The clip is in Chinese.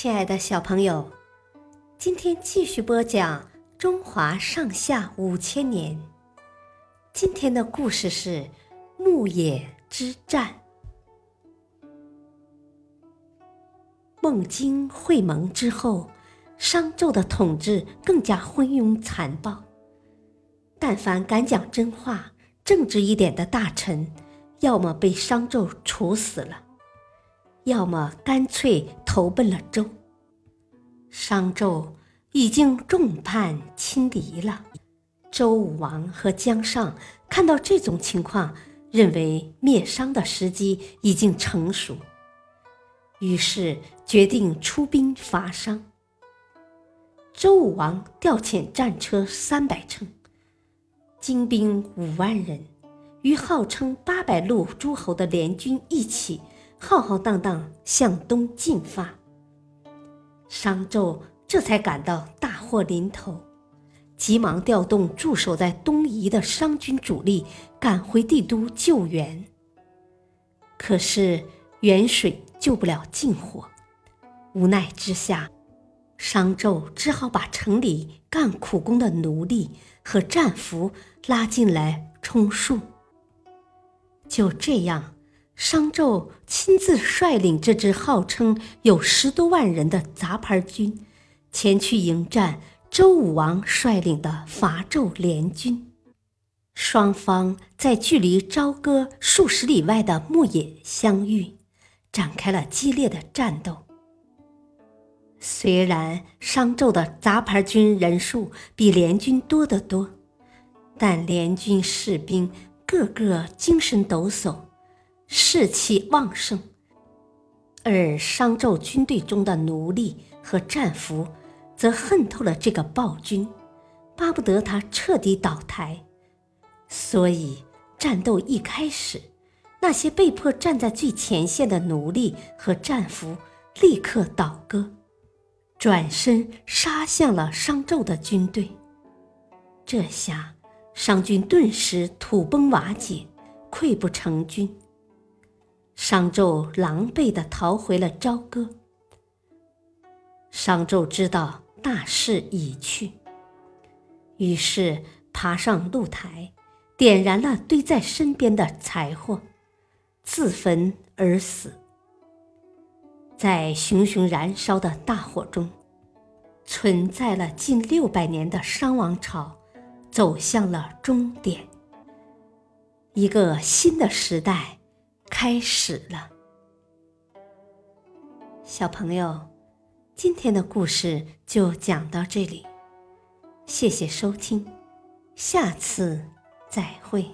亲爱的小朋友，今天继续播讲中华上下五千年。今天的故事是牧野之战。孟津会盟之后，商纣的统治更加昏庸残暴。但凡敢讲真话、正直一点的大臣，要么被商纣处死了。要么干脆投奔了周。商纣已经众叛亲离了。周武王和姜尚看到这种情况，认为灭商的时机已经成熟，于是决定出兵伐商。周武王调遣战车三百乘，精兵五万人，与号称八百路诸侯的联军一起。浩浩荡荡向东进发，商纣这才感到大祸临头，急忙调动驻守在东夷的商军主力赶回帝都救援。可是远水救不了近火，无奈之下，商纣只好把城里干苦工的奴隶和战俘拉进来充数。就这样。商纣亲自率领这支号称有十多万人的杂牌军，前去迎战周武王率领的伐纣联军。双方在距离朝歌数十里外的牧野相遇，展开了激烈的战斗。虽然商纣的杂牌军人数比联军多得多，但联军士兵个个精神抖擞。士气旺盛，而商纣军队中的奴隶和战俘则恨透了这个暴君，巴不得他彻底倒台。所以，战斗一开始，那些被迫站在最前线的奴隶和战俘立刻倒戈，转身杀向了商纣的军队。这下，商军顿时土崩瓦解，溃不成军。商纣狼狈地逃回了朝歌。商纣知道大势已去，于是爬上露台，点燃了堆在身边的柴火，自焚而死。在熊熊燃烧的大火中，存在了近六百年的商王朝走向了终点，一个新的时代。开始了，小朋友，今天的故事就讲到这里，谢谢收听，下次再会。